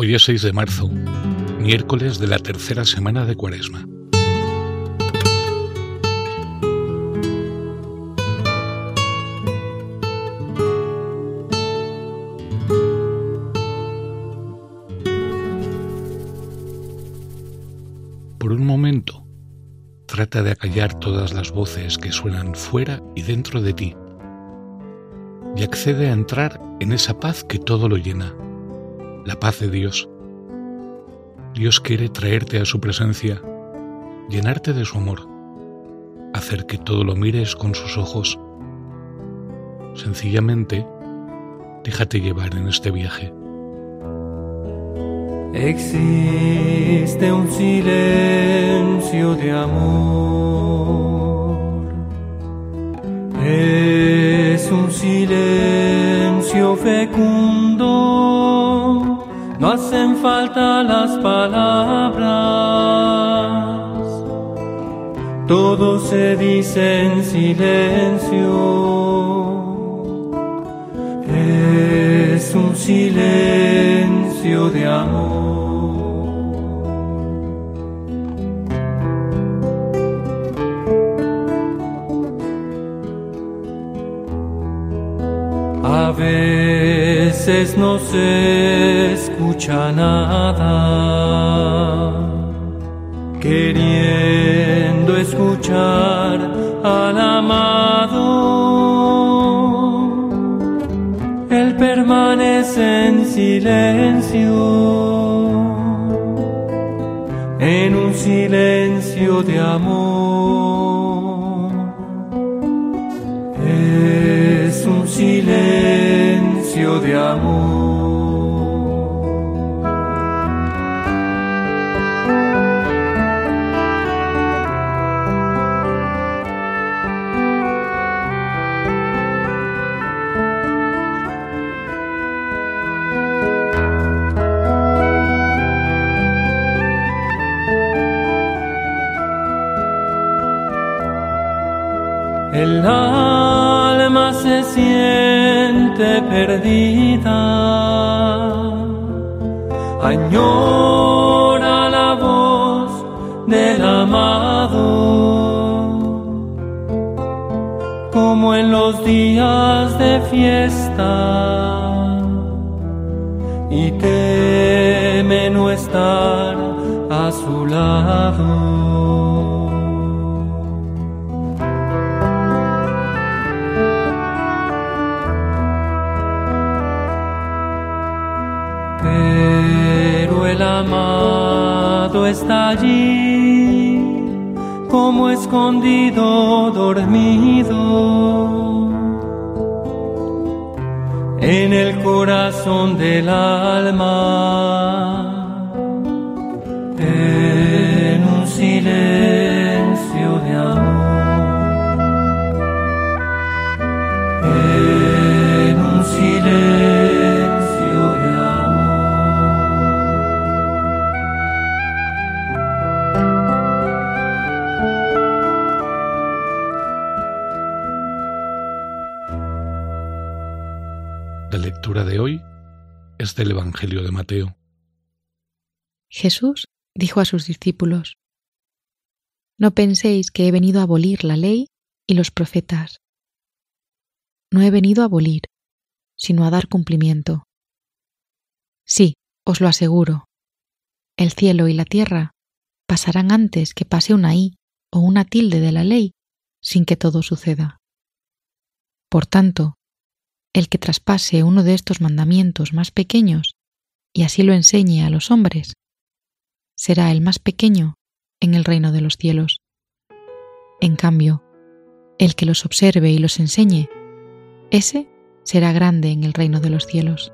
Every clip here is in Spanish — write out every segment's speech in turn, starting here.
Hoy es 6 de marzo, miércoles de la tercera semana de Cuaresma. Por un momento, trata de acallar todas las voces que suenan fuera y dentro de ti y accede a entrar en esa paz que todo lo llena la paz de Dios. Dios quiere traerte a su presencia, llenarte de su amor, hacer que todo lo mires con sus ojos. Sencillamente, déjate llevar en este viaje. Existe un silencio de amor. Es un silencio fecundo no hacen falta las palabras, todo se dice en silencio, es un silencio de amor. No se escucha nada, queriendo escuchar al amado. Él permanece en silencio, en un silencio de amor. Es un silencio de amor. Siente perdida, añora la voz del amado, como en los días de fiesta, y teme no estar a su lado. Allí, como escondido, dormido, en el corazón del alma, La lectura de hoy es del Evangelio de Mateo. Jesús dijo a sus discípulos, No penséis que he venido a abolir la ley y los profetas. No he venido a abolir, sino a dar cumplimiento. Sí, os lo aseguro, el cielo y la tierra pasarán antes que pase una i o una tilde de la ley sin que todo suceda. Por tanto, el que traspase uno de estos mandamientos más pequeños y así lo enseñe a los hombres, será el más pequeño en el reino de los cielos. En cambio, el que los observe y los enseñe, ese será grande en el reino de los cielos.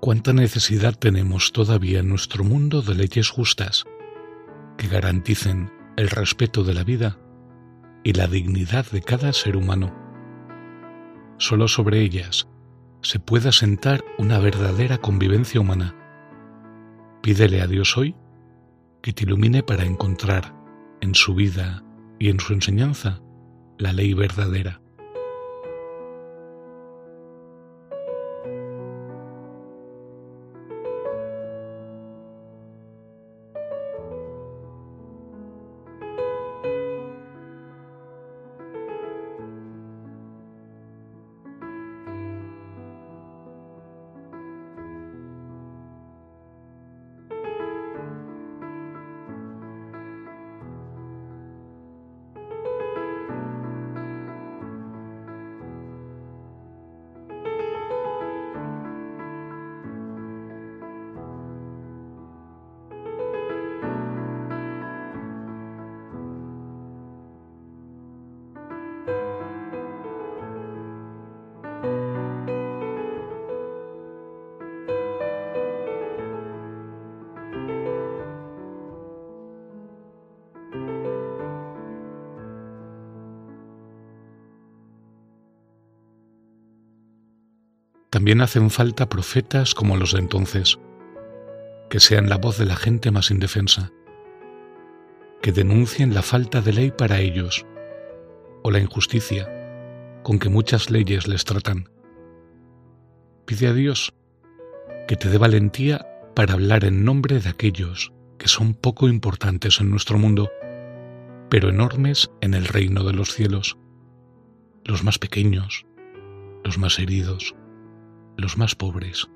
Cuánta necesidad tenemos todavía en nuestro mundo de leyes justas que garanticen el respeto de la vida y la dignidad de cada ser humano. Solo sobre ellas se puede asentar una verdadera convivencia humana. Pídele a Dios hoy que te ilumine para encontrar en su vida y en su enseñanza la ley verdadera. También hacen falta profetas como los de entonces, que sean la voz de la gente más indefensa, que denuncien la falta de ley para ellos o la injusticia con que muchas leyes les tratan. Pide a Dios que te dé valentía para hablar en nombre de aquellos que son poco importantes en nuestro mundo, pero enormes en el reino de los cielos, los más pequeños, los más heridos, los más pobres.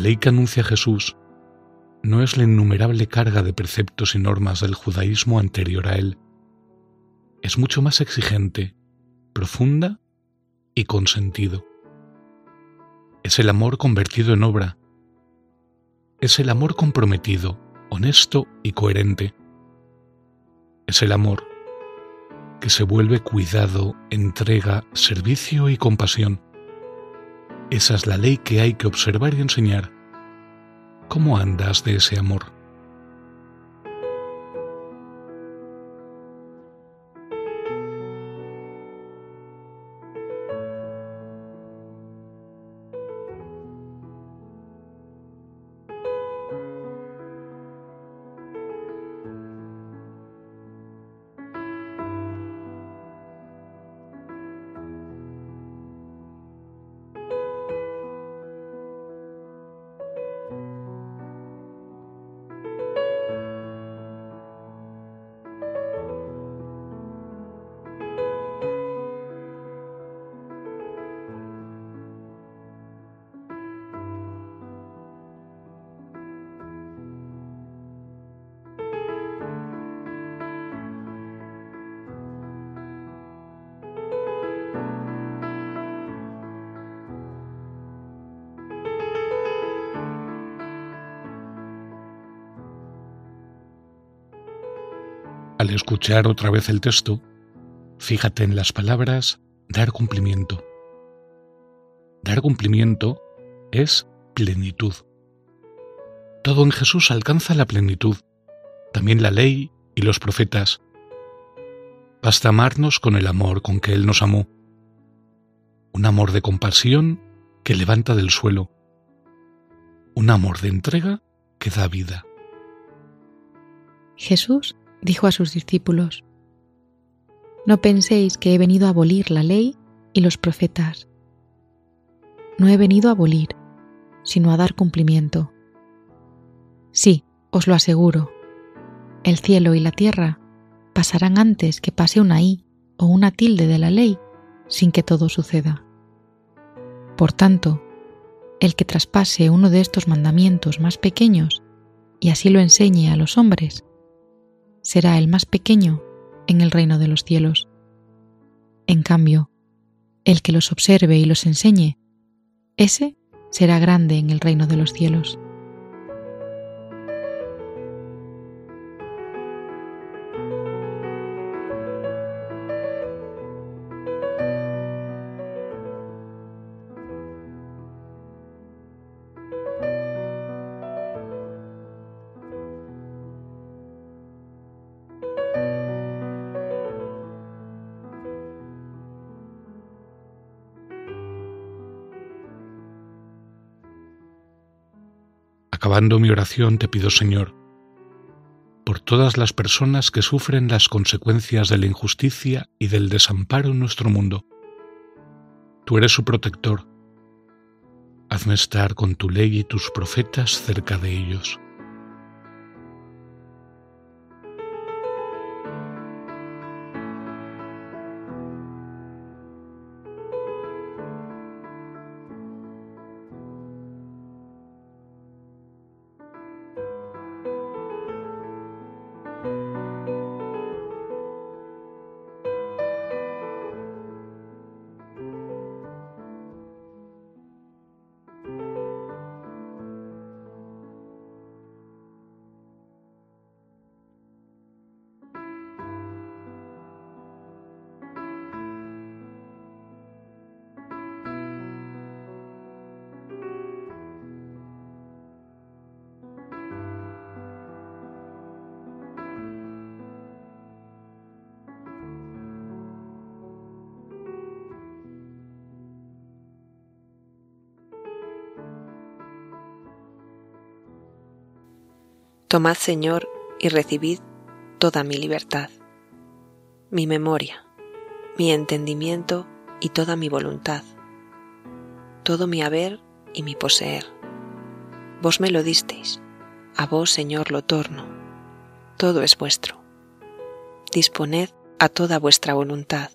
La ley que anuncia Jesús no es la innumerable carga de preceptos y normas del judaísmo anterior a él. Es mucho más exigente, profunda y con sentido. Es el amor convertido en obra. Es el amor comprometido, honesto y coherente. Es el amor que se vuelve cuidado, entrega, servicio y compasión. Esa es la ley que hay que observar y enseñar. ¿Cómo andas de ese amor? Al escuchar otra vez el texto, fíjate en las palabras dar cumplimiento. Dar cumplimiento es plenitud. Todo en Jesús alcanza la plenitud, también la ley y los profetas. Basta amarnos con el amor con que Él nos amó, un amor de compasión que levanta del suelo, un amor de entrega que da vida. Jesús dijo a sus discípulos, No penséis que he venido a abolir la ley y los profetas. No he venido a abolir, sino a dar cumplimiento. Sí, os lo aseguro, el cielo y la tierra pasarán antes que pase una i o una tilde de la ley sin que todo suceda. Por tanto, el que traspase uno de estos mandamientos más pequeños y así lo enseñe a los hombres, será el más pequeño en el reino de los cielos. En cambio, el que los observe y los enseñe, ese será grande en el reino de los cielos. Acabando mi oración te pido, Señor, por todas las personas que sufren las consecuencias de la injusticia y del desamparo en nuestro mundo. Tú eres su protector. Hazme estar con tu ley y tus profetas cerca de ellos. Tomad, Señor, y recibid toda mi libertad, mi memoria, mi entendimiento y toda mi voluntad, todo mi haber y mi poseer. Vos me lo disteis, a vos, Señor, lo torno, todo es vuestro. Disponed a toda vuestra voluntad.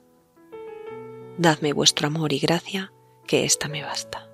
Dadme vuestro amor y gracia, que ésta me basta.